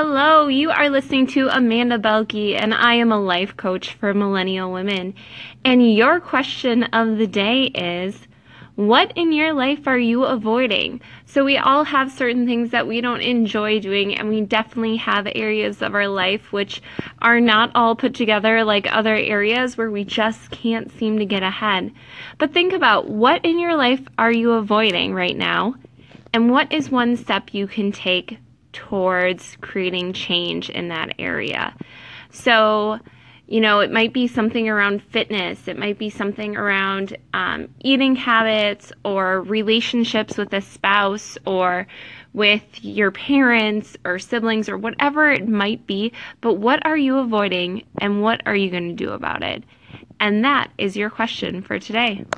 Hello, you are listening to Amanda Belke, and I am a life coach for millennial women. And your question of the day is what in your life are you avoiding? So, we all have certain things that we don't enjoy doing, and we definitely have areas of our life which are not all put together like other areas where we just can't seem to get ahead. But think about what in your life are you avoiding right now, and what is one step you can take towards creating change in that area. So, you know, it might be something around fitness, it might be something around um, eating habits or relationships with a spouse or with your parents or siblings or whatever it might be. But what are you avoiding and what are you going to do about it? And that is your question for today.